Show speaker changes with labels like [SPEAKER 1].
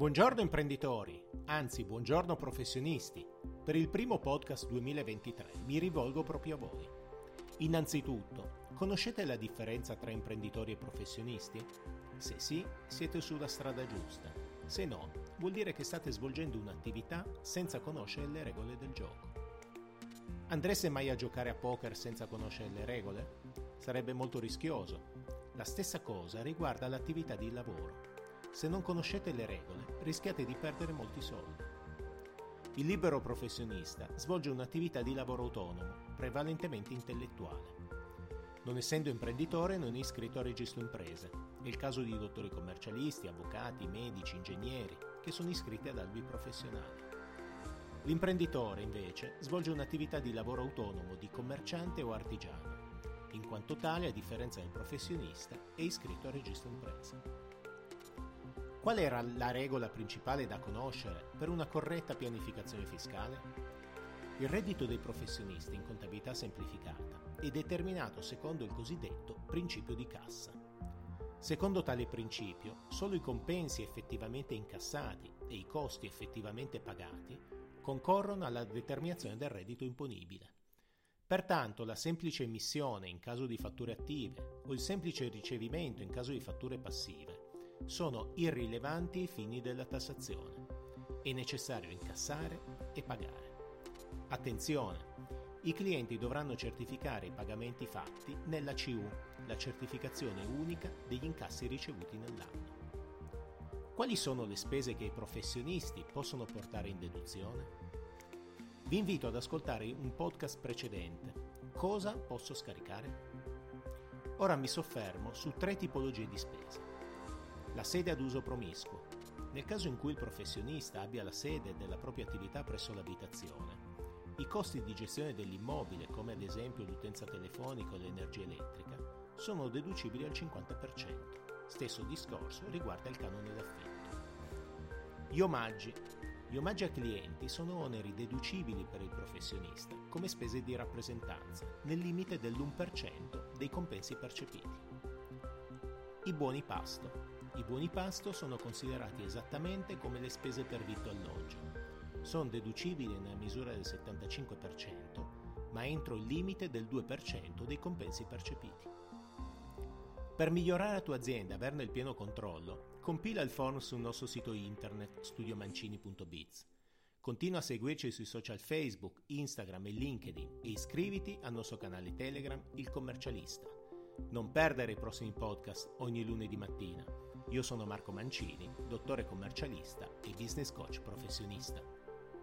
[SPEAKER 1] Buongiorno imprenditori, anzi buongiorno professionisti. Per il primo podcast 2023 mi rivolgo proprio a voi. Innanzitutto, conoscete la differenza tra imprenditori e professionisti? Se sì, siete sulla strada giusta. Se no, vuol dire che state svolgendo un'attività senza conoscere le regole del gioco. Andreste mai a giocare a poker senza conoscere le regole? Sarebbe molto rischioso. La stessa cosa riguarda l'attività di lavoro. Se non conoscete le regole, rischiate di perdere molti soldi. Il libero professionista svolge un'attività di lavoro autonomo, prevalentemente intellettuale. Non essendo imprenditore non è iscritto al registro imprese. È il caso di dottori commercialisti, avvocati, medici, ingegneri, che sono iscritti ad albi professionali. L'imprenditore, invece, svolge un'attività di lavoro autonomo di commerciante o artigiano. In quanto tale, a differenza del professionista, è iscritto al registro imprese. Qual era la regola principale da conoscere per una corretta pianificazione fiscale? Il reddito dei professionisti in contabilità semplificata è determinato secondo il cosiddetto principio di cassa. Secondo tale principio, solo i compensi effettivamente incassati e i costi effettivamente pagati concorrono alla determinazione del reddito imponibile. Pertanto la semplice emissione in caso di fatture attive o il semplice ricevimento in caso di fatture passive sono irrilevanti ai fini della tassazione. È necessario incassare e pagare. Attenzione! I clienti dovranno certificare i pagamenti fatti nella CU, la certificazione unica degli incassi ricevuti nell'anno. Quali sono le spese che i professionisti possono portare in deduzione? Vi invito ad ascoltare un podcast precedente. Cosa posso scaricare? Ora mi soffermo su tre tipologie di spese. La sede ad uso promiscuo. Nel caso in cui il professionista abbia la sede della propria attività presso l'abitazione, i costi di gestione dell'immobile, come ad esempio l'utenza telefonica o l'energia elettrica, sono deducibili al 50%. Stesso discorso riguarda il canone d'affitto. Gli omaggi. Gli omaggi a clienti sono oneri deducibili per il professionista come spese di rappresentanza, nel limite dell'1% dei compensi percepiti. I buoni pasto. I buoni pasto sono considerati esattamente come le spese per vitto alloggio. Sono deducibili nella misura del 75%, ma entro il limite del 2% dei compensi percepiti. Per migliorare la tua azienda e averne il pieno controllo, compila il form sul nostro sito internet studiomancini.biz. Continua a seguirci sui social Facebook, Instagram e LinkedIn e iscriviti al nostro canale Telegram Il Commercialista. Non perdere i prossimi podcast ogni lunedì mattina io sono Marco Mancini, dottore commercialista e business coach professionista.